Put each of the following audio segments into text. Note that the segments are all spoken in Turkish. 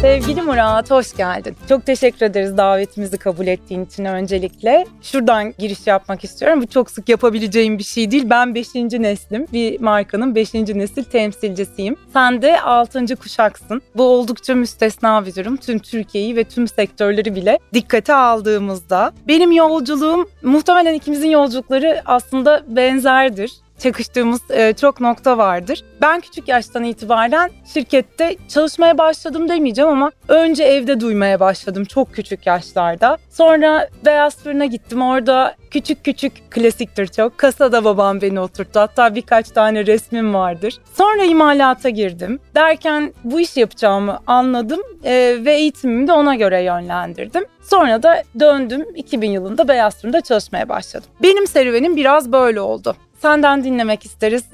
Sevgili Murat, hoş geldin. Çok teşekkür ederiz davetimizi kabul ettiğin için öncelikle. Şuradan giriş yapmak istiyorum. Bu çok sık yapabileceğim bir şey değil. Ben 5. neslim. Bir markanın 5. nesil temsilcisiyim. Sen de 6. kuşaksın. Bu oldukça müstesna bir durum. Tüm Türkiye'yi ve tüm sektörleri bile dikkate aldığımızda. Benim yolculuğum, muhtemelen ikimizin yolculukları aslında benzerdir çakıştığımız e, çok nokta vardır. Ben küçük yaştan itibaren şirkette çalışmaya başladım demeyeceğim ama önce evde duymaya başladım çok küçük yaşlarda. Sonra Beyaz Fırın'a gittim. Orada küçük küçük klasiktir çok. Kasada babam beni oturttu. Hatta birkaç tane resmim vardır. Sonra imalata girdim. Derken bu işi yapacağımı anladım e, ve eğitimimi de ona göre yönlendirdim. Sonra da döndüm 2000 yılında Beyaz Fırın'da çalışmaya başladım. Benim serüvenim biraz böyle oldu. Senden dinlemek isteriz.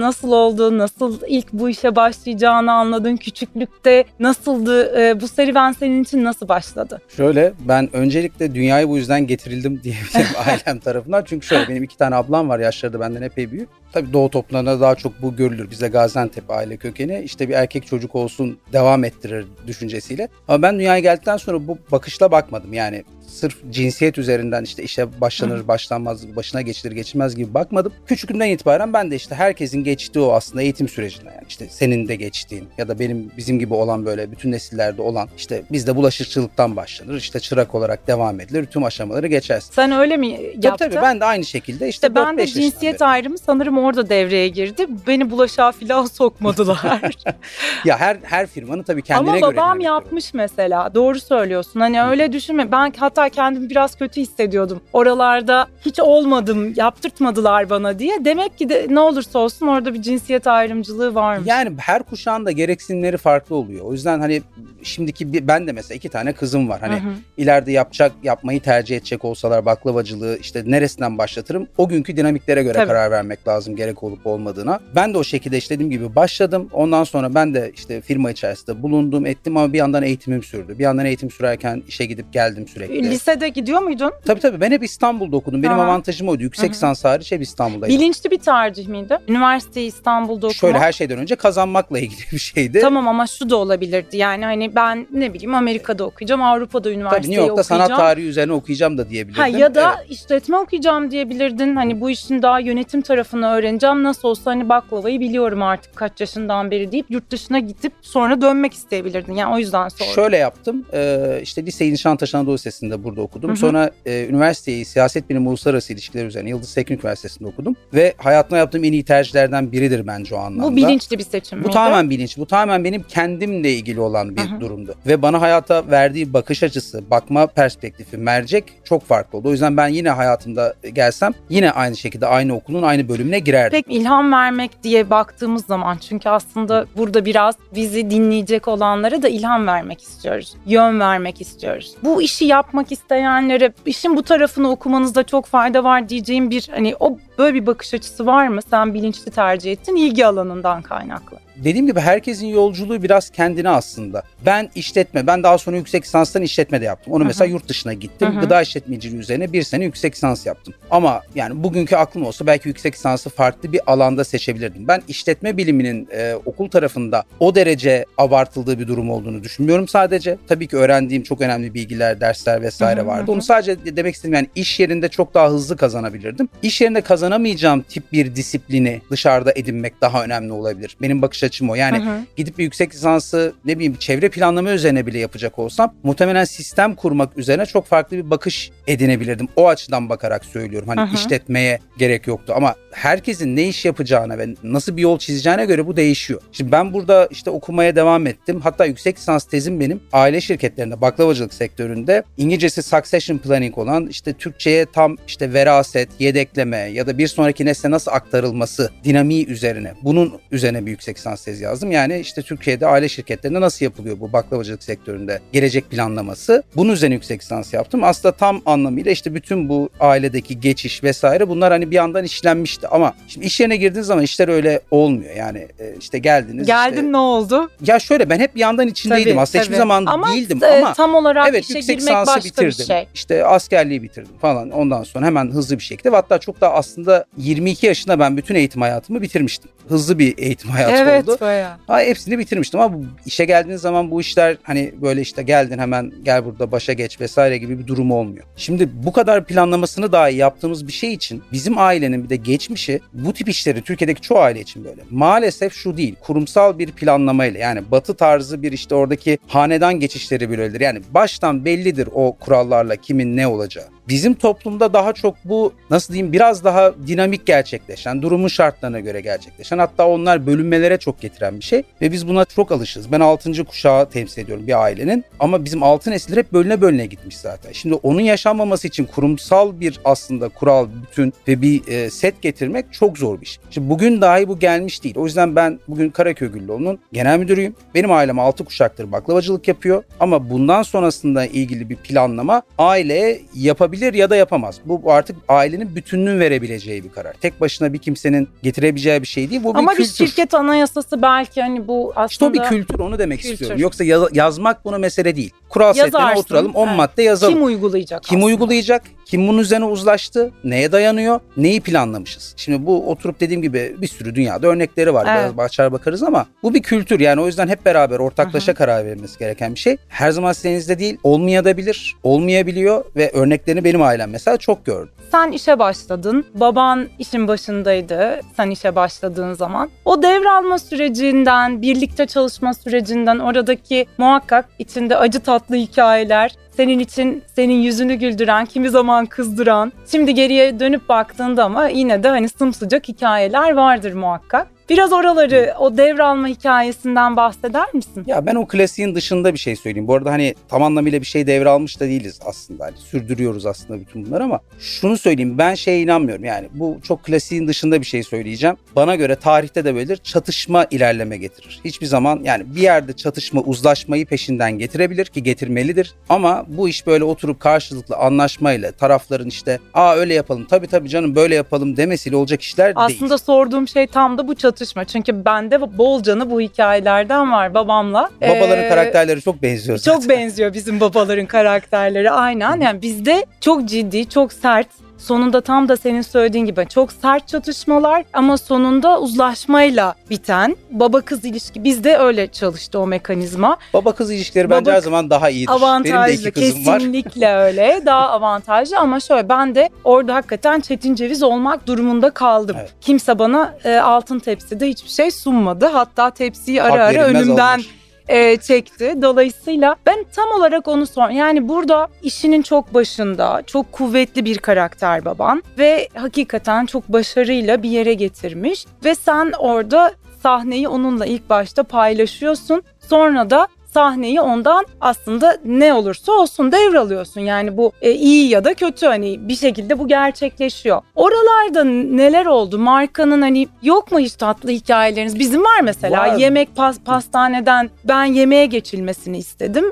Nasıl oldu, nasıl ilk bu işe başlayacağını anladın küçüklükte, nasıldı, e, bu serüven senin için nasıl başladı? Şöyle ben öncelikle dünyaya bu yüzden getirildim diyebilirim ailem tarafından. Çünkü şöyle benim iki tane ablam var yaşları da benden epey büyük. Tabii doğu toplumlarında daha çok bu görülür. Bize Gaziantep aile kökeni işte bir erkek çocuk olsun devam ettirir düşüncesiyle. Ama ben dünyaya geldikten sonra bu bakışla bakmadım. Yani sırf cinsiyet üzerinden işte işe başlanır başlanmaz başına geçilir geçilmez gibi bakmadım. Küçüklüğümden itibaren ben de işte herkesin geçtiği o aslında eğitim sürecinde yani işte senin de geçtiğin ya da benim bizim gibi olan böyle bütün nesillerde olan işte bizde bulaşıkçılıktan başlanır işte çırak olarak devam edilir tüm aşamaları geçersin. Sen öyle mi yaptın? Tabii tabii ben de aynı şekilde işte, işte ben de cinsiyet ayrımı sanırım orada devreye girdi. Beni bulaşığa filan sokmadılar. ya her her firmanın tabii kendine Ama göre. Ama babam yapmış mesela. Doğru söylüyorsun. Hani öyle düşünme. Ben hatta kendimi biraz kötü hissediyordum. Oralarda hiç olmadım, yaptırtmadılar bana diye. Demek ki de ne olursa olsun orada bir cinsiyet ayrımcılığı varmış. Yani her kuşağın da gereksinimleri farklı oluyor. O yüzden hani şimdiki ben de mesela iki tane kızım var. Hani hı hı. ileride yapacak, yapmayı tercih edecek olsalar baklavacılığı işte neresinden başlatırım? O günkü dinamiklere göre Tabii. karar vermek lazım gerek olup olmadığına. Ben de o şekilde işte dediğim gibi başladım. Ondan sonra ben de işte firma içerisinde bulundum, ettim ama bir yandan eğitimim sürdü. Bir yandan eğitim sürerken işe gidip geldim sürekli. Lisede gidiyor muydun? Tabii tabii ben hep İstanbul'da okudum. Benim ha. avantajım oydu. Yüksek Hı-hı. lisans hariç hep İstanbul'daydım. Bilinçli bir tercih miydi? Üniversiteyi İstanbul'da okumak. Şöyle her şeyden önce kazanmakla ilgili bir şeydi. Tamam ama şu da olabilirdi. Yani hani ben ne bileyim Amerika'da okuyacağım, Avrupa'da üniversiteyi Tabii New York'ta okuyacağım. sanat tarihi üzerine okuyacağım da diyebilirdin. Ha, ya da evet. işletme okuyacağım diyebilirdin. Hani bu işin daha yönetim tarafını öğreneceğim. Nasıl olsa hani baklavayı biliyorum artık kaç yaşından beri deyip yurt dışına gidip sonra dönmek isteyebilirdin. Yani o yüzden sordum. Şöyle yaptım. Ee, işte liseyi Nişantaşı Anadolu Lisesi'nde burada okudum. Hı hı. Sonra e, üniversiteyi siyaset bilimi uluslararası ilişkiler üzerine Yıldız Teknik Üniversitesi'nde okudum. Ve hayatımda yaptığım en iyi tercihlerden biridir bence o anlamda. Bu bilinçli bir seçim Bu tamamen bilinçli. Bu tamamen benim kendimle ilgili olan bir hı hı. durumdu. Ve bana hayata verdiği bakış açısı, bakma perspektifi, mercek çok farklı oldu. O yüzden ben yine hayatımda gelsem yine aynı şekilde aynı okulun aynı bölümüne girerdim. Pek ilham vermek diye baktığımız zaman çünkü aslında burada biraz bizi dinleyecek olanlara da ilham vermek istiyoruz. Yön vermek istiyoruz. Bu işi yapmak isteyenlere işin bu tarafını okumanızda çok fayda var diyeceğim bir hani o böyle bir bakış açısı var mı? Sen bilinçli tercih ettin ilgi alanından kaynaklı dediğim gibi herkesin yolculuğu biraz kendine aslında. Ben işletme, ben daha sonra yüksek lisanstan işletme de yaptım. Onu Hı-hı. mesela yurt dışına gittim. Hı-hı. Gıda işletmeciliği üzerine bir sene yüksek lisans yaptım. Ama yani bugünkü aklım olsa belki yüksek lisansı farklı bir alanda seçebilirdim. Ben işletme biliminin e, okul tarafında o derece abartıldığı bir durum olduğunu düşünmüyorum sadece. Tabii ki öğrendiğim çok önemli bilgiler, dersler vesaire Hı-hı. vardı. Onu sadece demek istedim yani iş yerinde çok daha hızlı kazanabilirdim. İş yerinde kazanamayacağım tip bir disiplini dışarıda edinmek daha önemli olabilir. Benim bakış açım o. Yani hı hı. gidip bir yüksek lisansı ne bileyim çevre planlama üzerine bile yapacak olsam muhtemelen sistem kurmak üzerine çok farklı bir bakış edinebilirdim. O açıdan bakarak söylüyorum. Hani hı hı. işletmeye gerek yoktu ama herkesin ne iş yapacağına ve nasıl bir yol çizeceğine göre bu değişiyor. Şimdi ben burada işte okumaya devam ettim. Hatta yüksek lisans tezim benim aile şirketlerinde baklavacılık sektöründe İngilizcesi succession planning olan işte Türkçe'ye tam işte veraset, yedekleme ya da bir sonraki nesle nasıl aktarılması dinamiği üzerine bunun üzerine bir yüksek lisans tezi yazdım. Yani işte Türkiye'de aile şirketlerinde nasıl yapılıyor bu baklavacılık sektöründe gelecek planlaması. Bunun üzerine yüksek lisans yaptım. Aslında tam anlamıyla işte bütün bu ailedeki geçiş vesaire bunlar hani bir yandan işlenmişti ama şimdi iş yerine girdiğiniz zaman işler öyle olmuyor. Yani e, işte geldiniz. Geldin işte, ne oldu? Ya şöyle ben hep bir yandan içindeydim. Tabii, Aslında tabii. hiçbir zaman ama değildim e, ama tam olarak evet, işe girmek başka bitirdim. bir şey. İşte askerliği bitirdim falan. Ondan sonra hemen hızlı bir şekilde hatta çok daha aslında aslında 22 yaşında ben bütün eğitim hayatımı bitirmiştim. Hızlı bir eğitim hayatı evet, oldu. bayağı. Ha, hepsini bitirmiştim ama işe geldiğiniz zaman bu işler hani böyle işte geldin hemen gel burada başa geç vesaire gibi bir durum olmuyor. Şimdi bu kadar planlamasını dahi yaptığımız bir şey için bizim ailenin bir de geçmişi bu tip işleri Türkiye'deki çoğu aile için böyle. Maalesef şu değil kurumsal bir planlamayla yani batı tarzı bir işte oradaki hanedan geçişleri bir öyledir. Yani baştan bellidir o kurallarla kimin ne olacağı. Bizim toplumda daha çok bu nasıl diyeyim biraz daha dinamik gerçekleşen, durumun şartlarına göre gerçekleşen hatta onlar bölünmelere çok getiren bir şey ve biz buna çok alışırız. Ben 6. kuşağı temsil ediyorum bir ailenin ama bizim altı nesiller hep bölüne bölüne gitmiş zaten. Şimdi onun yaşanmaması için kurumsal bir aslında kural, bütün ve bir e, set getirmek çok zor bir iş. Şimdi bugün dahi bu gelmiş değil. O yüzden ben bugün Karaköy Güllüoğlu'nun genel müdürüyüm. Benim ailem 6 kuşaktır baklavacılık yapıyor ama bundan sonrasında ilgili bir planlama aile yapabilir yapabilir ya da yapamaz. Bu artık ailenin bütününün verebileceği bir karar. Tek başına bir kimsenin getirebileceği bir şey değil. Bu Ama bir kültür. bir şirket anayasası belki hani bu aslında... İşte o bir kültür onu demek Kültür. istiyorum. Yoksa yaz- yazmak bunu mesele değil. Kural setlerine oturalım 10 Evet. madde yazalım. Kim uygulayacak Kim aslında? uygulayacak? Kim bunun üzerine uzlaştı? Neye dayanıyor? Neyi planlamışız? Şimdi bu oturup dediğim gibi bir sürü dünyada örnekleri var. Evet. Biraz bahçar bakarız ama bu bir kültür. Yani o yüzden hep beraber ortaklaşa karar verilmesi gereken bir şey. Her zaman sizin elinizde değil. Olmayabilir. Olmayabiliyor ve örneklerini benim ailem mesela çok gördü. Sen işe başladın. Baban işin başındaydı sen işe başladığın zaman. O devralma sürecinden, birlikte çalışma sürecinden oradaki muhakkak içinde acı tatlı hikayeler, senin için senin yüzünü güldüren, kimi zaman kızdıran. Şimdi geriye dönüp baktığında ama yine de hani sımsıcak hikayeler vardır muhakkak. Biraz oraları, o devralma hikayesinden bahseder misin? Ya ben o klasiğin dışında bir şey söyleyeyim. Bu arada hani tam anlamıyla bir şey devralmış da değiliz aslında. Hani sürdürüyoruz aslında bütün bunları ama şunu söyleyeyim ben şeye inanmıyorum. Yani bu çok klasiğin dışında bir şey söyleyeceğim. Bana göre tarihte de böyledir. Çatışma ilerleme getirir. Hiçbir zaman yani bir yerde çatışma uzlaşmayı peşinden getirebilir ki getirmelidir. Ama bu iş böyle oturup karşılıklı anlaşmayla tarafların işte aa öyle yapalım tabii tabii canım böyle yapalım demesiyle olacak işler değil. Aslında sorduğum şey tam da bu çatışma. Çünkü bende bolcanı bu hikayelerden var babamla. Babaların Ee, karakterleri çok benziyor zaten. Çok benziyor bizim babaların karakterleri aynen. Yani bizde çok ciddi, çok sert Sonunda tam da senin söylediğin gibi çok sert çatışmalar ama sonunda uzlaşmayla biten baba kız ilişki bizde öyle çalıştı o mekanizma. Baba kız ilişkileri bence Baba- her zaman daha iyidir. Benim de Avantajlı iki kızım var. kesinlikle öyle daha avantajlı ama şöyle ben de orada hakikaten çetin ceviz olmak durumunda kaldım. Evet. Kimse bana e, altın tepside hiçbir şey sunmadı hatta tepsiyi ara Hak ara önümden alınır. E, çekti. Dolayısıyla ben tam olarak onu sor. Yani burada işinin çok başında, çok kuvvetli bir karakter baban ve hakikaten çok başarıyla bir yere getirmiş ve sen orada sahneyi onunla ilk başta paylaşıyorsun. Sonra da sahneyi ondan aslında ne olursa olsun devralıyorsun. Yani bu e, iyi ya da kötü hani bir şekilde bu gerçekleşiyor. Oralarda neler oldu? Markanın hani yok mu hiç tatlı hikayeleriniz? Bizim var mesela Var. yemek pas- pastaneden ben yemeğe geçilmesini istedim.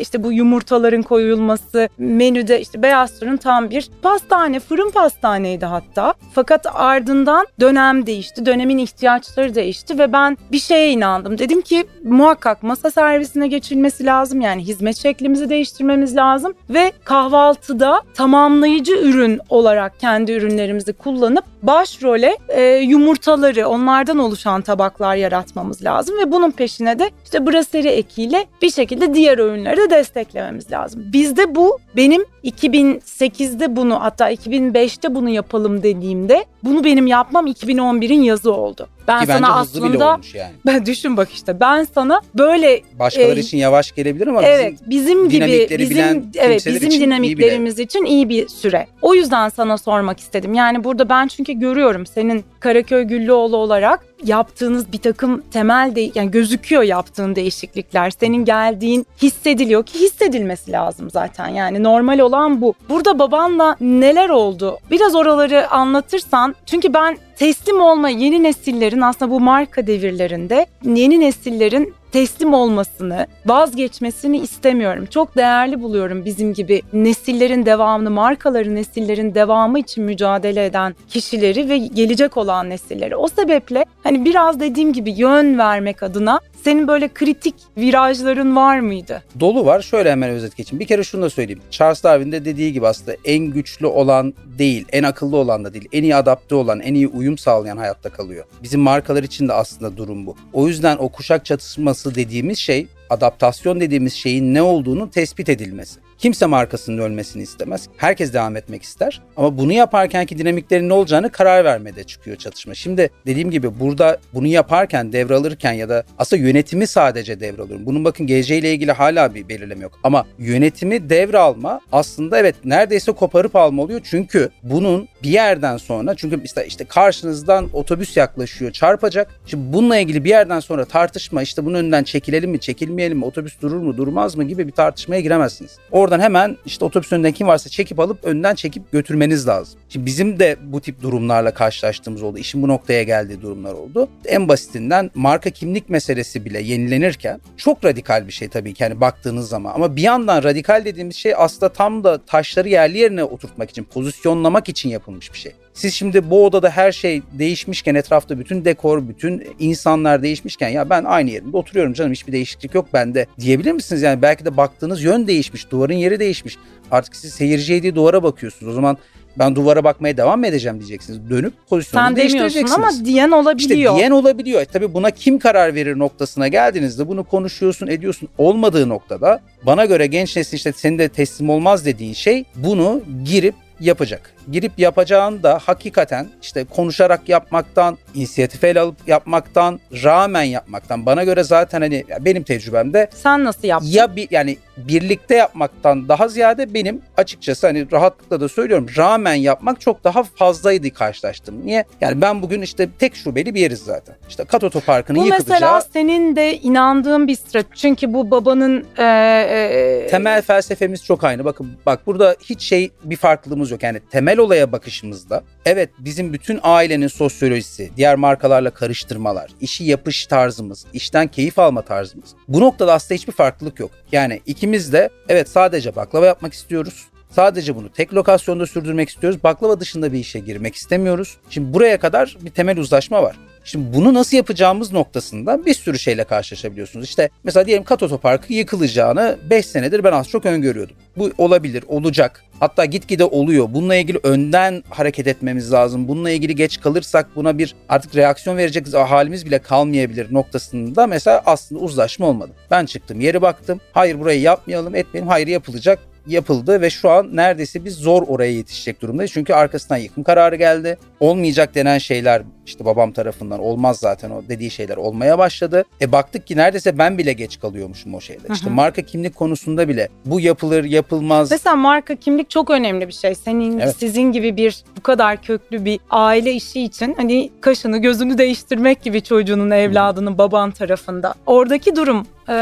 İşte bu yumurtaların koyulması, menüde işte Beyaz Sur'un tam bir pastane, fırın pastaneydi hatta. Fakat ardından dönem değişti, dönemin ihtiyaçları değişti ve ben bir şeye inandım. Dedim ki muhakkak masa servisine geçilmesi lazım. Yani hizmet şeklimizi değiştirmemiz lazım ve kahvaltıda tamamlayıcı ürün olarak kendi ürünlerimizi kullanıp başrole e, yumurtaları, onlardan oluşan tabaklar yaratmamız lazım ve bunun peşine de işte brasserie ekiyle bir şekilde diğer öğünleri de desteklememiz lazım. Bizde bu benim 2008'de bunu hatta 2005'te bunu yapalım dediğimde bunu benim yapmam 2011'in yazı oldu. Ben Ki sana aslında olmuş yani. ben düşün bak işte ben sana böyle Başkaları e, için yavaş gelebilir ama evet bizim bizim gibi bizim bilen evet bizim için iyi dinamiklerimiz için iyi bir süre. O yüzden sana sormak istedim. Yani burada ben çünkü görüyorum senin Karaköy Güllüoğlu olarak yaptığınız bir takım temel de yani gözüküyor yaptığın değişiklikler. Senin geldiğin hissediliyor ki hissedilmesi lazım zaten. Yani normal olan bu. Burada babanla neler oldu? Biraz oraları anlatırsan çünkü ben teslim olma yeni nesillerin aslında bu marka devirlerinde yeni nesillerin teslim olmasını, vazgeçmesini istemiyorum. Çok değerli buluyorum bizim gibi nesillerin devamını, markaların nesillerin devamı için mücadele eden kişileri ve gelecek olan nesilleri. O sebeple hani biraz dediğim gibi yön vermek adına senin böyle kritik virajların var mıydı? Dolu var. Şöyle hemen özet geçeyim. Bir kere şunu da söyleyeyim. Charles Darwin de dediği gibi aslında en güçlü olan değil, en akıllı olan da değil, en iyi adapte olan, en iyi uyum sağlayan hayatta kalıyor. Bizim markalar için de aslında durum bu. O yüzden o kuşak çatışması dediğimiz şey adaptasyon dediğimiz şeyin ne olduğunu tespit edilmesi. Kimse markasının ölmesini istemez. Herkes devam etmek ister. Ama bunu yaparkenki dinamiklerin ne olacağını karar vermede çıkıyor çatışma. Şimdi dediğim gibi burada bunu yaparken devralırken ya da aslında yönetimi sadece devralıyorum. Bunun bakın geleceğiyle ilgili hala bir belirleme yok. Ama yönetimi devralma aslında evet neredeyse koparıp alma oluyor. Çünkü bunun bir yerden sonra çünkü işte, işte karşınızdan otobüs yaklaşıyor çarpacak. Şimdi bununla ilgili bir yerden sonra tartışma işte bunun önünden çekilelim mi çekilmeyelim mi otobüs durur mu durmaz mı gibi bir tartışmaya giremezsiniz. Oradan hemen işte otobüs önünden kim varsa çekip alıp önden çekip götürmeniz lazım. Şimdi bizim de bu tip durumlarla karşılaştığımız oldu. İşin bu noktaya geldiği durumlar oldu. En basitinden marka kimlik meselesi bile yenilenirken çok radikal bir şey tabii ki yani baktığınız zaman. Ama bir yandan radikal dediğimiz şey aslında tam da taşları yerli yerine oturtmak için, pozisyonlamak için yapılmış bir şey. Siz şimdi bu odada her şey değişmişken etrafta bütün dekor, bütün insanlar değişmişken ya ben aynı yerimde oturuyorum canım hiçbir değişiklik yok bende diyebilir misiniz? Yani belki de baktığınız yön değişmiş, duvarın yeri değişmiş. Artık siz seyirciye değil duvara bakıyorsunuz. O zaman ben duvara bakmaya devam mı edeceğim diyeceksiniz. Dönüp pozisyonunuzu Sen değiştireceksiniz. ama diyen olabiliyor. İşte diyen olabiliyor. E tabii buna kim karar verir noktasına geldiğinizde bunu konuşuyorsun, ediyorsun. Olmadığı noktada bana göre genç nesil işte senin de teslim olmaz dediğin şey bunu girip yapacak. Girip yapacağını da hakikaten işte konuşarak yapmaktan, inisiyatif el alıp yapmaktan, rağmen yapmaktan. Bana göre zaten hani benim tecrübemde Sen nasıl yaptın? ya bir yani birlikte yapmaktan daha ziyade benim açıkçası hani rahatlıkla da söylüyorum rağmen yapmak çok daha fazlaydı karşılaştım. Niye? Yani ben bugün işte tek şubeli bir yeriz zaten. İşte Kat Otoparkı'nın Bu yıkılacağı mesela senin de inandığın bir strateji. Çünkü bu babanın e, e, temel felsefemiz çok aynı. Bakın bak burada hiç şey bir farklılığımız yok. Yani temel olaya bakışımızda evet bizim bütün ailenin sosyolojisi, diğer markalarla karıştırmalar, işi yapış tarzımız, işten keyif alma tarzımız. Bu noktada aslında hiçbir farklılık yok. Yani ikimiz de evet sadece baklava yapmak istiyoruz. Sadece bunu tek lokasyonda sürdürmek istiyoruz. Baklava dışında bir işe girmek istemiyoruz. Şimdi buraya kadar bir temel uzlaşma var. Şimdi bunu nasıl yapacağımız noktasında bir sürü şeyle karşılaşabiliyorsunuz. İşte mesela diyelim Kat Otoparkı yıkılacağını 5 senedir ben az çok öngörüyordum. Bu olabilir, olacak. Hatta gitgide oluyor. Bununla ilgili önden hareket etmemiz lazım. Bununla ilgili geç kalırsak buna bir artık reaksiyon verecek halimiz bile kalmayabilir noktasında mesela aslında uzlaşma olmadı. Ben çıktım, yeri baktım. Hayır burayı yapmayalım, etmeyelim. Hayır yapılacak yapıldı ve şu an neredeyse biz zor oraya yetişecek durumdayız. Çünkü arkasından yıkım kararı geldi. Olmayacak denen şeyler işte babam tarafından olmaz zaten o dediği şeyler olmaya başladı. E baktık ki neredeyse ben bile geç kalıyormuşum o şeyde. Hı hı. İşte marka kimlik konusunda bile bu yapılır yapılmaz. Mesela marka kimlik çok önemli bir şey. Senin Evet. sizin gibi bir bu kadar köklü bir aile işi için hani kaşını gözünü değiştirmek gibi çocuğunun evladının baban tarafında. Oradaki durum e,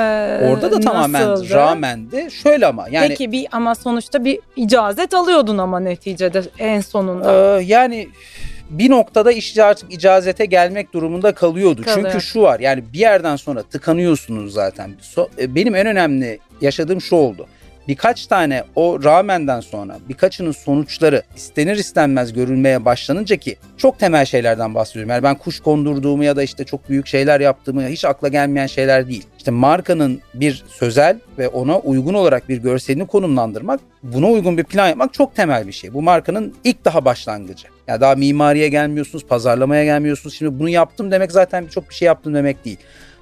Orada da tamamen nasıldı? rağmendi. Şöyle ama yani Peki bir ama sonuçta bir icazet alıyordun ama neticede en sonunda. Ee, yani bir noktada işçi artık icazete gelmek durumunda kalıyordu. Kalıyor. Çünkü şu var yani bir yerden sonra tıkanıyorsunuz zaten. E, benim en önemli yaşadığım şu oldu. Birkaç tane o rağmenden sonra birkaçının sonuçları istenir istenmez görülmeye başlanınca ki çok temel şeylerden bahsediyorum. Yani ben kuş kondurduğumu ya da işte çok büyük şeyler yaptığımı hiç akla gelmeyen şeyler değil. İşte markanın bir sözel ve ona uygun olarak bir görselini konumlandırmak, buna uygun bir plan yapmak çok temel bir şey. Bu markanın ilk daha başlangıcı. Ya daha mimariye gelmiyorsunuz, pazarlamaya gelmiyorsunuz. Şimdi bunu yaptım demek zaten çok bir şey yaptım demek değil.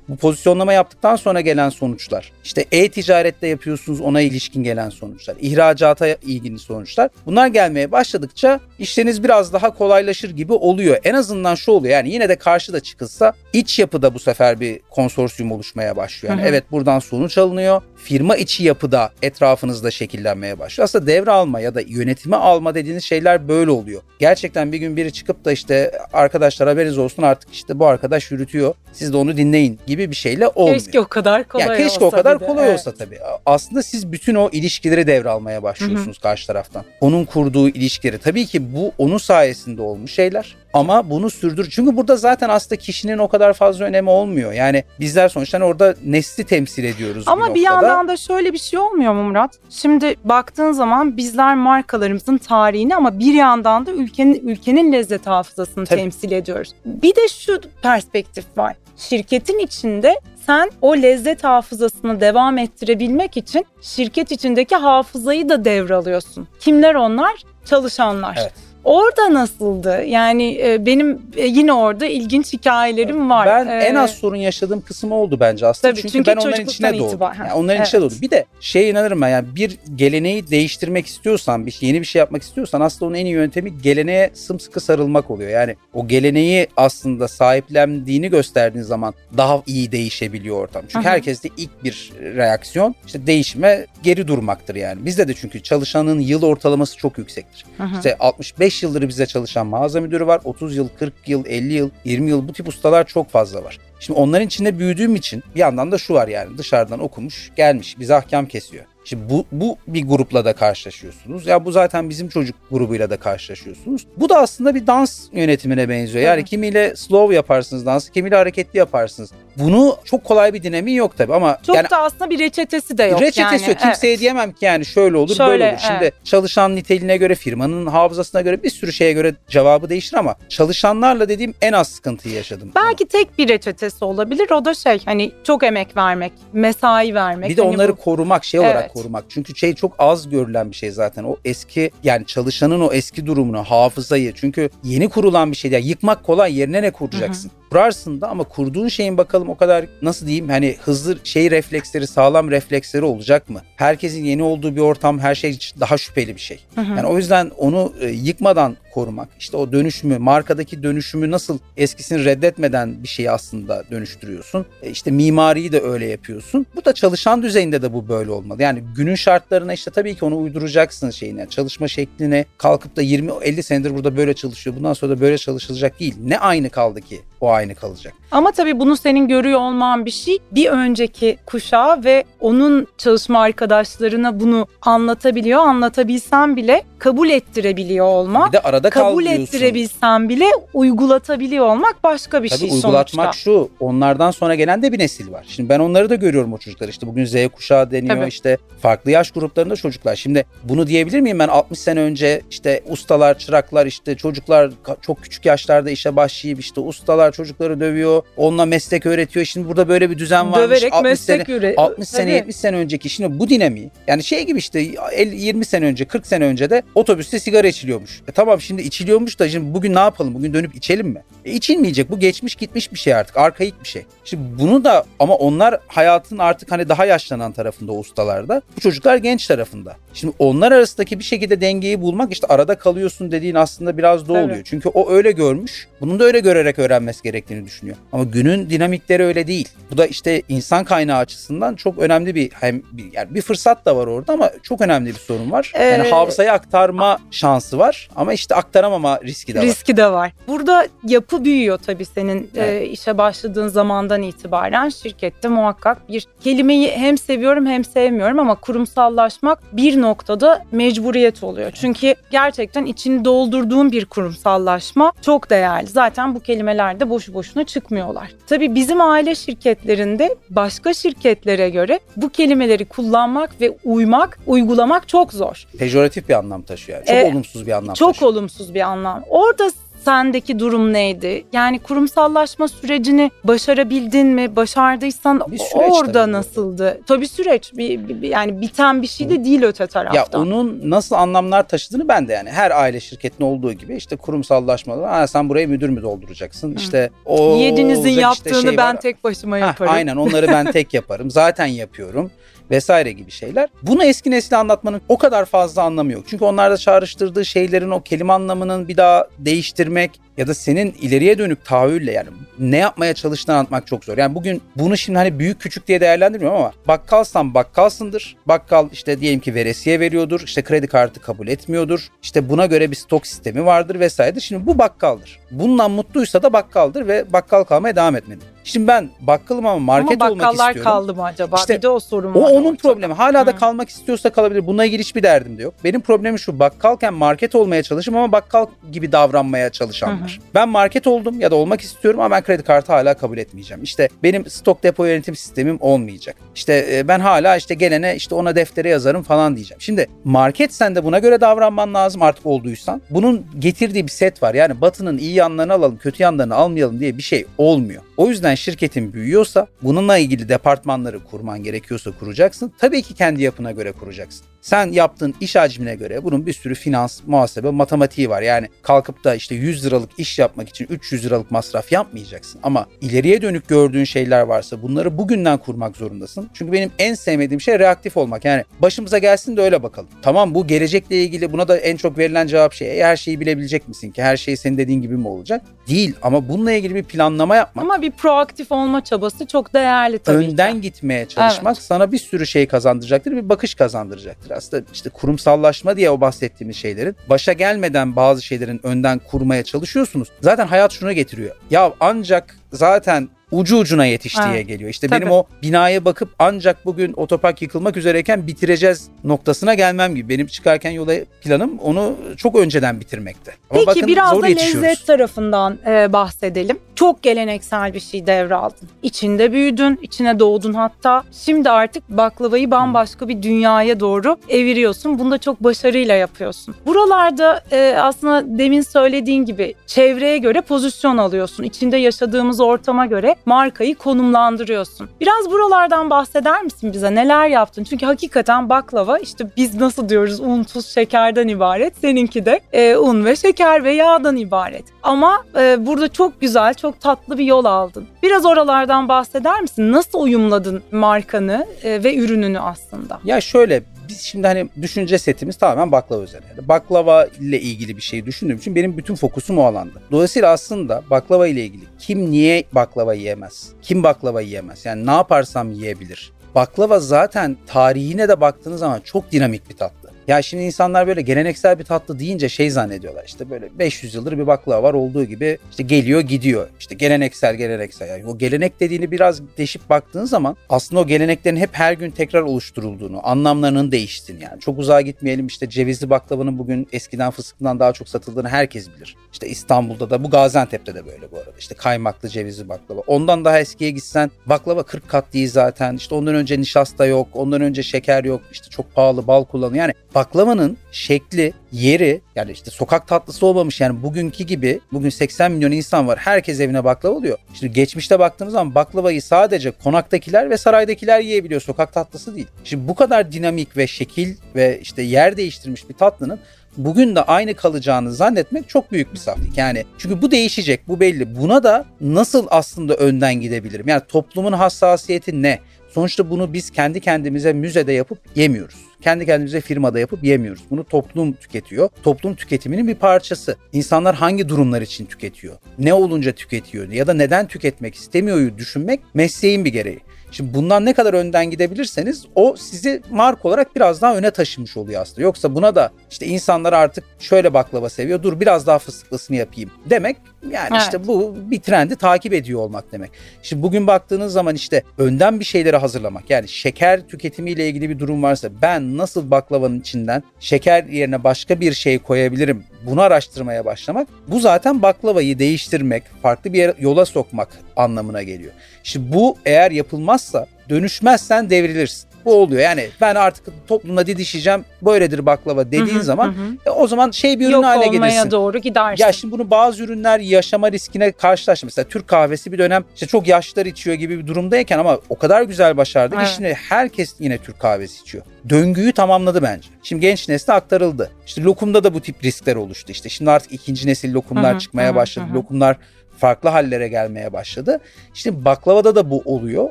Bu pozisyonlama yaptıktan sonra gelen sonuçlar. İşte e-ticarette yapıyorsunuz ona ilişkin gelen sonuçlar. ihracata ilgili sonuçlar. Bunlar gelmeye başladıkça işleriniz biraz daha kolaylaşır gibi oluyor. En azından şu oluyor yani yine de karşıda çıkılsa iç yapıda bu sefer bir konsorsiyum oluşmaya başlıyor. Yani Hı hı. evet buradan sonuç alınıyor. Firma içi yapıda etrafınızda şekillenmeye başlıyor. Aslında devralma ya da yönetimi alma dediğiniz şeyler böyle oluyor. Gerçekten bir gün biri çıkıp da işte arkadaşlar haberiniz olsun artık işte bu arkadaş yürütüyor. Siz de onu dinleyin gibi bir şeyle olmuyor. Keşke o kadar kolay ya keşke o olsa kadar bir de. kolay Evet. olsa tabii. Aslında siz bütün o ilişkileri devralmaya başlıyorsunuz karşı taraftan. Onun kurduğu ilişkileri. Tabii ki bu onun sayesinde olmuş şeyler. Ama bunu sürdür. Çünkü burada zaten aslında kişinin o kadar fazla önemi olmuyor. Yani bizler sonuçta hani orada nesli temsil ediyoruz Ama bir, bir noktada. yandan da şöyle bir şey olmuyor mu Murat? Şimdi baktığın zaman bizler markalarımızın tarihini ama bir yandan da ülkenin ülkenin lezzet hafızasını Tabii. temsil ediyoruz. Bir de şu perspektif var. Şirketin içinde sen o lezzet hafızasını devam ettirebilmek için şirket içindeki hafızayı da devralıyorsun. Kimler onlar? Çalışanlar. Evet. Orada nasıldı? Yani e, benim e, yine orada ilginç hikayelerim var. Ben en Ee, az sorun yaşadığım kısım oldu bence aslında. Tabii, çünkü, çünkü ben onların içine doğdum. itibaren. Yani onların Evet. içine doğdum. Bir de şeye inanırım ben yani bir geleneği değiştirmek istiyorsan, bir şey- yeni bir şey yapmak istiyorsan aslında onun en iyi yöntemi geleneğe sımsıkı sarılmak oluyor. Yani o geleneği aslında sahiplendiğini gösterdiğin zaman daha iyi değişebiliyor ortam. Çünkü herkeste ilk bir reaksiyon işte değişime geri durmaktır yani. Bizde de çünkü çalışanın yıl ortalaması çok yüksektir. hı. İşte 65 yıldır bize çalışan mağaza müdürü var. 30 yıl, 40 yıl, 50 yıl, 20 yıl bu tip ustalar çok fazla var. Şimdi onların içinde büyüdüğüm için bir yandan da şu var yani dışarıdan okumuş gelmiş bize ahkam kesiyor. Şimdi bu, bu bir grupla da karşılaşıyorsunuz. Ya bu zaten bizim çocuk grubuyla da karşılaşıyorsunuz. Bu da aslında bir dans yönetimine benziyor. Yani kimiyle slow yaparsınız dansı, kimiyle hareketli yaparsınız. Bunu çok kolay bir dinamiği yok tabii ama Çok yani da aslında bir reçetesi de yok Reçetesi yani. yok. Kimseye Evet. diyemem ki yani şöyle olur böyle Şöyle, olur. Şimdi evet. çalışan niteliğine göre firmanın hafızasına göre bir sürü şeye göre cevabı değişir ama çalışanlarla dediğim en az sıkıntıyı yaşadım. Belki tek bir reçetesi olabilir. O da şey hani çok emek vermek, mesai vermek. bir de Hani onları bu- korumak şey olarak Evet. korumak. Çünkü şey çok az görülen bir şey zaten. O eski yani çalışanın o eski durumunu, hafızayı. Çünkü yeni kurulan bir şey değil. Yıkmak kolay. Yerine ne kuracaksın? Kurarsın da ama kurduğun şeyin bakalım o kadar nasıl diyeyim hani hızlı şey refleksleri, sağlam refleksleri olacak mı? Herkesin yeni olduğu bir ortam her şey daha şüpheli bir şey. Hı hı. Yani o yüzden onu e, yıkmadan korumak, işte o dönüşümü, markadaki dönüşümü nasıl eskisini reddetmeden bir şeyi aslında dönüştürüyorsun. E, işte mimariyi de öyle yapıyorsun. Bu da çalışan düzeyinde de bu böyle olmalı. Yani günün şartlarına işte tabii ki onu uyduracaksın şeyine. Çalışma şekline kalkıp da 20-50 senedir burada böyle çalışıyor. Bundan sonra da böyle çalışılacak değil. Ne aynı kaldı ki o aynı kalacak. Ama tabii bunu senin görüyor olman bir şey. Bir önceki kuşağı ve onun çalışma arkadaşlarına bunu anlatabiliyor. Anlatabilsen bile kabul ettirebiliyor olmak. Bir de arada kabul kalmıyorsun. ettirebilsen bile uygulatabiliyor olmak başka bir Tabii şey uygulatmak sonuçta. şu onlardan sonra gelen de bir nesil var. Şimdi ben onları da görüyorum o çocuklar. İşte bugün Z kuşağı deniyor Tabii. işte farklı yaş gruplarında çocuklar. Şimdi bunu diyebilir miyim ben 60 sene önce işte ustalar, çıraklar işte çocuklar çok küçük yaşlarda işe başlayıp işte ustalar çocukları dövüyor. Onunla meslek öğretiyor. Şimdi burada böyle bir düzen varmış. Döverek 60 sene, meslek üre. 60 sene Tabii. 70 sene önceki şimdi bu dinamiği yani şey gibi işte 50, 20 sene önce 40 sene önce de otobüste sigara içiliyormuş. E tamam şimdi içiliyormuş da şimdi bugün ne yapalım? Bugün dönüp içelim mi? E içilmeyecek. Bu geçmiş gitmiş bir şey artık. Arkaik bir şey. Şimdi bunu da ama onlar hayatın artık hani daha yaşlanan tarafında ustalarda. Bu çocuklar genç tarafında. Şimdi onlar arasındaki bir şekilde dengeyi bulmak işte arada kalıyorsun dediğin aslında biraz da oluyor. Çünkü o öyle görmüş. Bunun da öyle görerek öğrenmesi gerektiğini düşünüyor. Ama günün dinamikleri öyle değil. Bu da işte insan kaynağı açısından çok önemli bir hem bir, yani bir fırsat da var orada ama çok önemli bir sorun var. Yani Ee, hafızayı aktarma şansı var ama işte aktaramama riski de var. riski de var. Burada yapı büyüyor tabii senin Evet. e, işe başladığın zamandan itibaren şirkette muhakkak bir kelimeyi hem seviyorum hem sevmiyorum ama kurumsallaşmak bir noktada mecburiyet oluyor. Çünkü gerçekten içini doldurduğun bir kurumsallaşma çok değerli. Zaten bu kelimeler de boşu boşuna çıkmıyorlar. Tabii bizim aile şirketlerinde başka şirketlere göre bu kelimeleri kullanmak ve uymak, uygulamak çok zor. Pejoratif bir anlam taşıyor. Yani. Çok Ee, olumsuz bir anlam Çok taşıyor. olumsuz bir anlam. Orada sendeki durum neydi? Yani kurumsallaşma sürecini başarabildin mi? Başardıysan Bir süreç orada tabii nasıldı? Tabii süreç. Bir, bir- yani biten bir şey de değil öte Ya taraftan. onun nasıl anlamlar taşıdığını ben de yani her aile şirketinde olduğu gibi işte kurumsallaşmalı. Ha, sen burayı müdür mü dolduracaksın? İşte o Yedinizin olacak işte yaptığını şey ben var. tek başıma yaparım. aynen onları ben tek yaparım. Zaten yapıyorum vesaire gibi şeyler. Bunu eski nesile anlatmanın o kadar fazla anlamı yok. Çünkü onlarda çağrıştırdığı şeylerin o kelime anlamının bir daha değiştirmek ya da senin ileriye dönük tahayyülle yani ne yapmaya çalıştığını anlatmak çok zor. Yani bugün bunu şimdi hani büyük küçük diye değerlendirmiyorum ama bakkalsan bakkalsındır. Bakkal işte diyelim ki veresiye veriyordur. işte kredi kartı kabul etmiyordur. İşte buna göre bir stok sistemi vardır vesairedir. Şimdi bu bakkaldır. Bundan mutluysa da bakkaldır ve bakkal kalmaya devam etmeli. Şimdi ben bakkalım ama market Ama olmak bakkallar istiyorum. kaldı mı acaba? İşte bir de o sorun O var. onun ortada. problemi. Hala da Hı. kalmak istiyorsa kalabilir. Bununla ilgili hiçbir derdim de yok. Benim problemim şu. Bakkalken market olmaya çalışım ama bakkal gibi davranmaya çalışanlar. Ben market oldum ya da olmak istiyorum ama ben kredi kartı hala kabul etmeyeceğim. İşte benim stok depo yönetim sistemim olmayacak. İşte e, ben hala işte gelene işte ona deftere yazarım falan diyeceğim. Şimdi market sen de buna göre davranman lazım artık olduysan. Bunun getirdiği bir set var. Yani batının iyi yanlarını alalım, kötü yanlarını almayalım diye bir şey olmuyor. O yüzden şirketin büyüyorsa bununla ilgili departmanları kurman gerekiyorsa kuracaksın. Tabii ki kendi yapına göre kuracaksın. Sen yaptığın iş hacmine göre bunun bir sürü finans, muhasebe, matematiği var. Yani kalkıp da işte 100 liralık iş yapmak için 300 liralık masraf yapmayacaksın. Ama ileriye dönük gördüğün şeyler varsa bunları bugünden kurmak zorundasın. Çünkü benim en sevmediğim şey reaktif olmak. Yani başımıza gelsin de öyle bakalım. Tamam bu gelecekle ilgili buna da en çok verilen cevap şey "E, her şeyi bilebilecek misin ki? Her şey senin dediğin gibi mi olacak? Değil ama bununla ilgili bir planlama yapmak. Ama bir proaktif olma çabası çok değerli tabii önden ki. gitmeye çalışmak sana bir sürü şey kazandıracaktır, bir bakış kazandıracaktır. Aslında işte kurumsallaşma diye o bahsettiğimiz şeylerin başa gelmeden bazı şeylerin önden kurmaya çalışıyorsunuz. Zaten hayat şuna getiriyor. Ya ancak zaten ucu ucuna yetiş diye Evet, geliyor. İşte tabii. benim o binaya bakıp ancak bugün otopark yıkılmak üzereyken bitireceğiz noktasına gelmem gibi. Benim çıkarken yola planım onu çok önceden bitirmekte. Ama Peki bakın biraz zor da lezzet tarafından e, bahsedelim. Çok geleneksel bir şey devraldın. İçinde büyüdün, içine doğdun hatta. Şimdi artık baklavayı bambaşka bir dünyaya doğru eviriyorsun. Bunu da çok başarıyla yapıyorsun. Buralarda e, aslında demin söylediğin gibi çevreye göre pozisyon alıyorsun. İçinde yaşadığımız ortama göre markayı konumlandırıyorsun. Biraz buralardan bahseder misin bize? Neler yaptın? Çünkü hakikaten baklava işte biz nasıl diyoruz un, tuz, şekerden ibaret. Seninki de e, un ve şeker ve yağdan ibaret. Ama e, burada çok güzel, çok tatlı bir yol aldın. Biraz oralardan bahseder misin? Nasıl uyumladın markanı e, ve ürününü aslında? Ya şöyle biz şimdi hani düşünce setimiz tamamen baklava üzerine. Yani baklava ile ilgili bir şey düşündüğüm için benim bütün fokusum o alanda. Dolayısıyla aslında baklava ile ilgili kim niye baklava yiyemez? Kim baklava yiyemez? Yani ne yaparsam yiyebilir? Baklava zaten tarihine de baktığınız zaman çok dinamik bir tatlı. Ya şimdi insanlar böyle geleneksel bir tatlı deyince şey zannediyorlar işte böyle 500 yıldır bir baklava var olduğu gibi işte geliyor gidiyor. İşte geleneksel geleneksel. Yani o gelenek dediğini biraz deşip baktığın zaman aslında o geleneklerin hep her gün tekrar oluşturulduğunu, anlamlarının değiştiğini yani. Çok uzağa gitmeyelim işte cevizli baklavanın bugün eskiden fıstıktan daha çok satıldığını herkes bilir. İşte İstanbul'da da bu Gaziantep'te de böyle bu arada. İşte kaymaklı cevizli baklava. Ondan daha eskiye gitsen baklava 40 kat değil zaten. İşte ondan önce nişasta yok, ondan önce şeker yok. İşte çok pahalı bal kullanıyor. Yani baklavanın şekli, yeri yani işte sokak tatlısı olmamış yani bugünkü gibi bugün 80 milyon insan var. Herkes evine baklava oluyor. Şimdi geçmişte baktığımız zaman baklavayı sadece konaktakiler ve saraydakiler yiyebiliyor. Sokak tatlısı değil. Şimdi bu kadar dinamik ve şekil ve işte yer değiştirmiş bir tatlının bugün de aynı kalacağını zannetmek çok büyük bir saflık. Yani çünkü bu değişecek, bu belli. Buna da nasıl aslında önden gidebilirim? Yani toplumun hassasiyeti ne? Sonuçta bunu biz kendi kendimize müzede yapıp yemiyoruz. Kendi kendimize firmada yapıp yemiyoruz. Bunu toplum tüketiyor. Toplum tüketiminin bir parçası. İnsanlar hangi durumlar için tüketiyor? Ne olunca tüketiyor? Ya da neden tüketmek istemiyoryu düşünmek mesleğin bir gereği. Şimdi bundan ne kadar önden gidebilirseniz o sizi marka olarak biraz daha öne taşımış oluyor aslında. Yoksa buna da işte insanlar artık şöyle baklava seviyor dur biraz daha fıstıklısını yapayım demek yani Evet. işte bu bir trendi takip ediyor olmak demek. Şimdi bugün baktığınız zaman işte önden bir şeyleri hazırlamak yani şeker tüketimiyle ilgili bir durum varsa ben nasıl baklavanın içinden şeker yerine başka bir şey koyabilirim bunu araştırmaya başlamak bu zaten baklavayı değiştirmek farklı bir yola sokmak anlamına geliyor. Şimdi bu eğer yapılmazsa dönüşmezsen devrilirsin. Bu oluyor yani ben artık toplumla didişeceğim böyledir baklava dediğin Hı hı, zaman hı e, o zaman şey bir ürün Yok gelirsin. doğru gidersin. Ya şimdi bunu bazı ürünler yaşama riskine karşılaştı. Mesela Türk kahvesi bir dönem işte çok yaşlılar içiyor gibi bir durumdayken ama o kadar güzel başardı Evet. ki şimdi herkes yine Türk kahvesi içiyor. Döngüyü tamamladı bence. Şimdi genç nesle aktarıldı. İşte lokumda da bu tip riskler oluştu. İşte şimdi artık ikinci nesil lokumlar Hı hı, çıkmaya hı başladı. hı. Lokumlar farklı hallere gelmeye başladı. İşte baklavada da bu oluyor,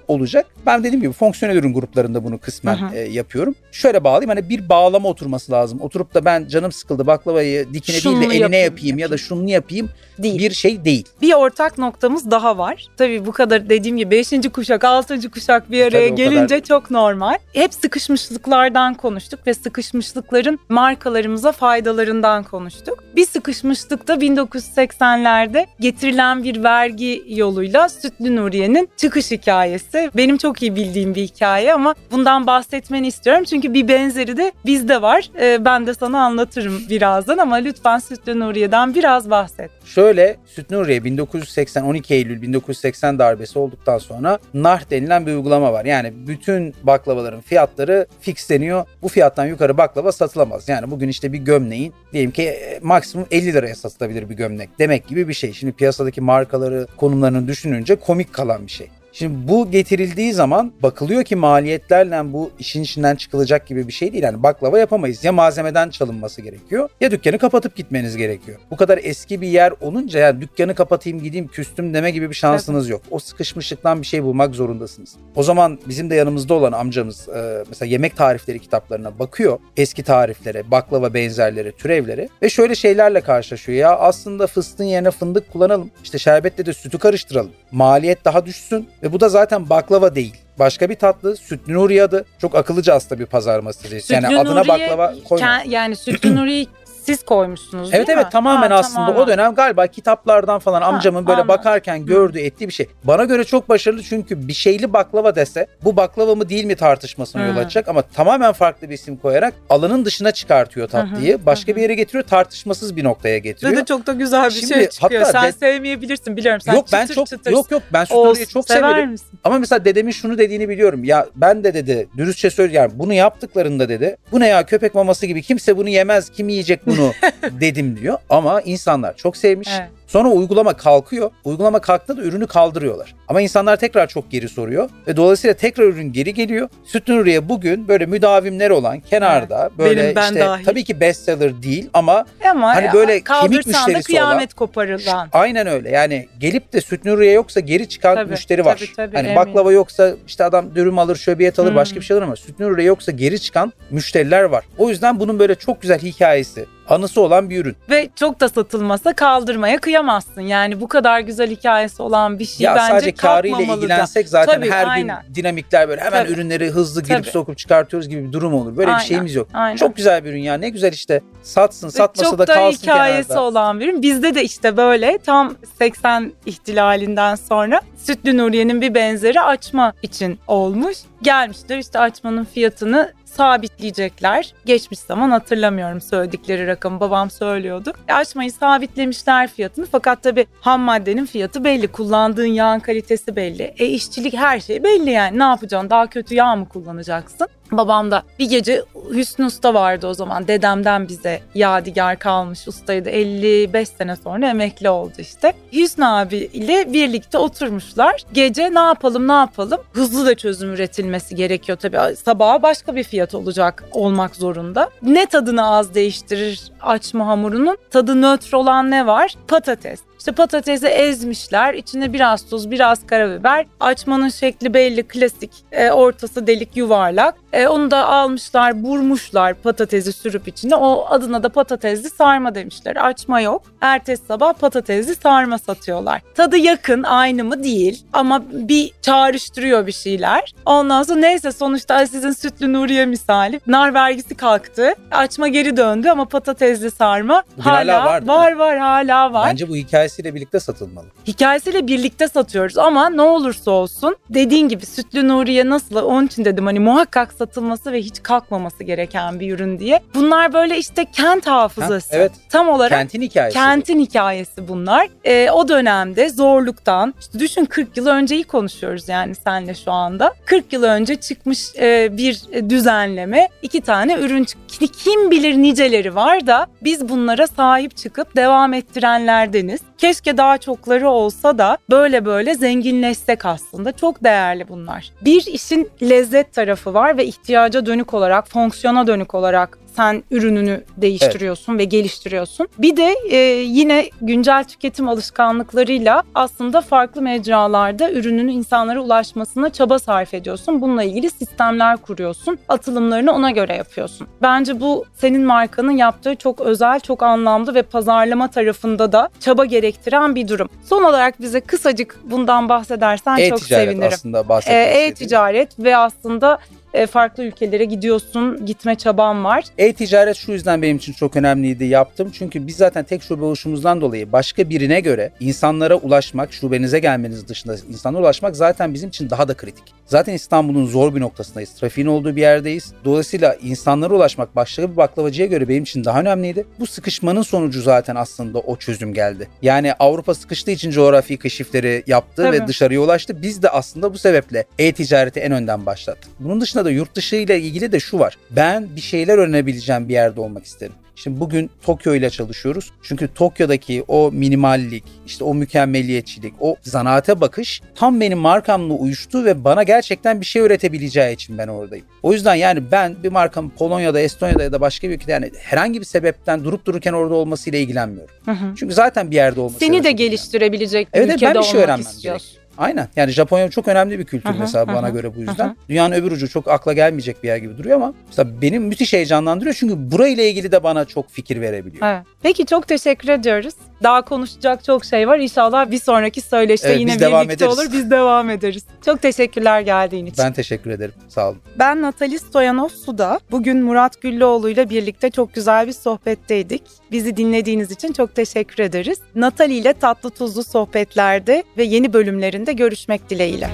olacak. Ben dediğim gibi fonksiyonel ürün gruplarında bunu kısmen e, yapıyorum. Şöyle bağlayayım hani bir bağlama oturması lazım. Oturup da ben canım sıkıldı baklavayı dikine Şununu değil de eline yapayım, yapayım, ya da şunu yapayım değil. bir şey değil. bir ortak noktamız daha var. Tabii bu kadar dediğim gibi 5. kuşak, 6. kuşak bir araya Tabii gelince kadar. çok normal. Hep sıkışmışlıklardan konuştuk ve sıkışmışlıkların markalarımıza faydalarından konuştuk. Bir sıkışmışlıkta 1980'lerde getirilen gelen bir vergi yoluyla Sütlü Nuriye'nin çıkış hikayesi. Benim çok iyi bildiğim bir hikaye ama bundan bahsetmeni istiyorum. Çünkü bir benzeri de bizde var. Ee, ben de sana anlatırım birazdan ama lütfen Sütlü Nuriye'den biraz bahset. Şöyle Sütlü Nuriye 1980 12 Eylül 1980 darbesi olduktan sonra NARH denilen bir uygulama var. Yani bütün baklavaların fiyatları fixleniyor. Bu fiyattan yukarı baklava satılamaz. Yani bugün işte bir gömleğin diyelim ki e, maksimum 50 liraya satılabilir bir gömlek demek gibi bir şey. Şimdi piyasadaki markaları konumlarını düşününce komik kalan bir şey. Şimdi bu getirildiği zaman bakılıyor ki maliyetlerle bu işin içinden çıkılacak gibi bir şey değil. Yani baklava yapamayız. Ya malzemeden çalınması gerekiyor ya dükkanı kapatıp gitmeniz gerekiyor. Bu kadar eski bir yer olunca ya dükkanı kapatayım gideyim küstüm deme gibi bir şansınız yok. O sıkışmışlıktan bir şey bulmak zorundasınız. O zaman bizim de yanımızda olan amcamız e, mesela yemek tarifleri kitaplarına bakıyor. Eski tariflere, baklava benzerleri, türevleri ve şöyle şeylerle karşılaşıyor. Ya aslında fıstığın yerine fındık kullanalım. İşte şerbetle de sütü karıştıralım. Maliyet daha düşsün ve bu da zaten baklava değil. Başka bir tatlı Sütlü Nuriye adı. Çok akıllıca aslında bir pazarlama stratejisi. Yani Sütlü adına Nuriye- baklava koyma. Yani Sütlü Nuri'yi siz koymuşsunuz Evet değil evet mi? tamamen Ha, aslında tamamen. o dönem galiba kitaplardan falan amcamın böyle anladım. bakarken gördüğü ettiği bir şey. Bana göre çok başarılı çünkü bir şeyli baklava dese bu baklava mı değil mi tartışmasına yol Hı. açacak ama tamamen farklı bir isim koyarak alanın dışına çıkartıyor tatlıyı. Başka bir yere getiriyor tartışmasız bir noktaya getiriyor. De çok da güzel bir Şimdi şey çıkıyor. hatta Sen de- sevmeyebilirsin biliyorum. Sen yok ben çıtır çok çıtır yok yok ben süt olsun. Çok Sever severim. misin? Ama mesela dedemin şunu dediğini biliyorum. Ya ben de dedi dürüstçe söylüyorum. Yani bunu yaptıklarında dedi. Bu ne ya köpek maması gibi kimse bunu yemez. Kim yiyecek bunu dedim diyor. Ama insanlar çok sevmiş. Evet. Sonra uygulama kalkıyor. Uygulama kalktığında da ürünü kaldırıyorlar. Ama insanlar tekrar çok geri soruyor. Ve dolayısıyla tekrar ürün geri geliyor. Süt Nuriye bugün böyle müdavimler olan kenarda böyle Benim, ben işte dahil. tabii ki bestseller değil ama Ama Hani böyle kemik kaldırsan da müşterisi kıyamet koparılan. Aynen öyle. Yani gelip de süt nuriye yoksa geri çıkan Tabii, müşteri var. tabii, tabii, hani eminim. baklava yoksa işte adam dürüm alır, şöbiyet alır, Hmm. başka bir şey alır ama süt nuriye yoksa geri çıkan müşteriler var. O yüzden bunun böyle çok güzel hikayesi, anısı olan bir ürün. Ve çok da satılmasa kaldırmaya kıyamazsın. Yani bu kadar güzel hikayesi olan bir şey ya bence sadece karıyla kalkmamalı da. ilgilensek zaten Tabii, her aynen. gün dinamikler böyle hemen Tabii. ürünleri hızlı girip Tabii. sokup çıkartıyoruz gibi bir durum olur. Böyle Aynen, bir şeyimiz yok. aynen. Çok güzel bir ürün ya. Ne güzel işte. Satsın, satmasa çok da da kalsın hikayesi kenarda. olan bir ürün. Bizde de işte böyle tam 80 ihtilalinden sonra Sütlü Nuriye'nin bir benzeri açma için olmuş. Gelmişler işte açmanın fiyatını sabitleyecekler. Geçmiş zaman hatırlamıyorum söyledikleri rakamı babam söylüyordu. E, açmayı sabitlemişler fiyatını fakat tabii ham maddenin fiyatı belli. Kullandığın yağın kalitesi belli. E işçilik her şey belli yani. Ne yapacaksın? Daha kötü yağ mı kullanacaksın? Babam da bir gece Hüsnü Usta vardı o zaman. Dedemden bize yadigar kalmış ustaydı. 55 sene sonra emekli oldu işte. Hüsnü abi ile birlikte oturmuşlar. Gece ne yapalım ne yapalım? Hızlı da çözüm üretilmesi gerekiyor tabii. Sabaha başka bir fiyat olacak olmak zorunda. Ne tadını az değiştirir açma hamurunun? Tadı nötr olan ne var? Patates. İşte patatesi ezmişler. içine biraz tuz, biraz karabiber. Açmanın şekli belli, klasik. E, ortası delik, yuvarlak. E, onu da almışlar, burmuşlar patatesi sürüp içine. O adına da patatesli sarma demişler. Açma yok. Ertesi sabah patatesli sarma satıyorlar. Tadı yakın, aynı mı değil. Ama bir çağrıştırıyor bir şeyler. Ondan sonra neyse sonuçta sizin sütlü Nuriye misali. Nar vergisi kalktı. Açma geri döndü ama patatesli sarma Bugün hala var var var hala var. Bence bu hikayesiyle birlikte satılmalı. Hikayesiyle birlikte satıyoruz ama ne olursa olsun dediğin gibi sütlü Nuriye nasıl onun için dedim hani muhakkak satılması ve hiç kalkmaması gereken bir ürün diye. Bunlar böyle işte kent hafızası. Ha, evet. Tam olarak Kentin hikayesi. bu. Kentin hikayesi bunlar. Ee, o dönemde zorluktan, işte düşün 40 yıl önceyi konuşuyoruz yani senle şu anda. 40 yıl önce çıkmış e, bir düzenleme, iki tane ürün çık- Ki- Kim bilir niceleri var da biz bunlara sahip çıkıp devam ettirenlerdeniz. Keşke daha çokları olsa da böyle böyle zenginleşsek aslında. Çok değerli bunlar. Bir işin lezzet tarafı var ve ihtiyaca dönük olarak, fonksiyona dönük olarak sen ürününü değiştiriyorsun ve geliştiriyorsun. Bir de e, yine güncel tüketim alışkanlıklarıyla aslında farklı mecralarda ürününün insanlara ulaşmasına çaba sarf ediyorsun. Bununla ilgili sistemler kuruyorsun. Atılımlarını ona göre yapıyorsun. Bence bu senin markanın yaptığı çok özel, çok anlamlı ve pazarlama tarafında da çaba gerektiren bir durum. Son olarak bize kısacık bundan bahsedersen çok E-ticaret sevinirim. aslında Ee, bahsetmek istediğim. E-ticaret ve aslında e, farklı ülkelere gidiyorsun, gitme çaban var. E-ticaret şu yüzden benim için çok önemliydi yaptım. Çünkü biz zaten tek şube oluşumuzdan dolayı başka birine göre insanlara ulaşmak, şubenize gelmeniz dışında insanlara ulaşmak zaten bizim için daha da kritik. Zaten İstanbul'un zor bir noktasındayız. Trafiğin olduğu bir yerdeyiz. Dolayısıyla insanlara ulaşmak başka bir baklavacıya göre benim için daha önemliydi. Bu sıkışmanın sonucu zaten aslında o çözüm geldi. Yani Avrupa sıkıştığı için coğrafi keşifleri yaptı Tabii. ve dışarıya ulaştı. Biz de aslında bu sebeple e-ticareti en önden başlattık. Bunun dışında da yurt dışı ile ilgili de şu var. Ben bir şeyler öğrenebileceğim bir yerde olmak isterim. Şimdi bugün Tokyo ile çalışıyoruz. Çünkü Tokyo'daki o minimallik, işte o mükemmeliyetçilik, o zanaate bakış tam benim markamla uyuştu ve bana gerçekten bir şey öğretebileceği için ben oradayım. O yüzden yani ben bir markamın Polonya'da, Estonya'da ya da başka bir ülkede yani herhangi bir sebepten durup dururken orada olmasıyla ilgilenmiyorum. Hı hı. Çünkü zaten bir yerde olması Seni de geliştirebilecek bir Evet, ülkede ben bir şey olmak öğrenmem istiyorsun. Aynen. Yani Japonya çok önemli bir kültür hı, mesela hı bana göre bu yüzden. hı. Dünyanın öbür ucu çok akla gelmeyecek bir yer gibi duruyor ama mesela benim müthiş heyecanlandırıyor çünkü burayla ilgili de bana çok fikir verebiliyor. Evet. Peki çok teşekkür ediyoruz. Daha konuşacak çok şey var. İnşallah bir sonraki söyleşte Evet, yine biz devam birlikte ederiz. olur. Biz devam ederiz. Çok teşekkürler geldiğin için. Ben teşekkür ederim. Sağ olun. Ben Natali Stoyanov Suda. Bugün Murat Güllüoğlu ile birlikte çok güzel bir sohbetteydik. Bizi dinlediğiniz için çok teşekkür ederiz. Natali ile tatlı tuzlu sohbetlerde ve yeni bölümlerinde görüşmek dileğiyle.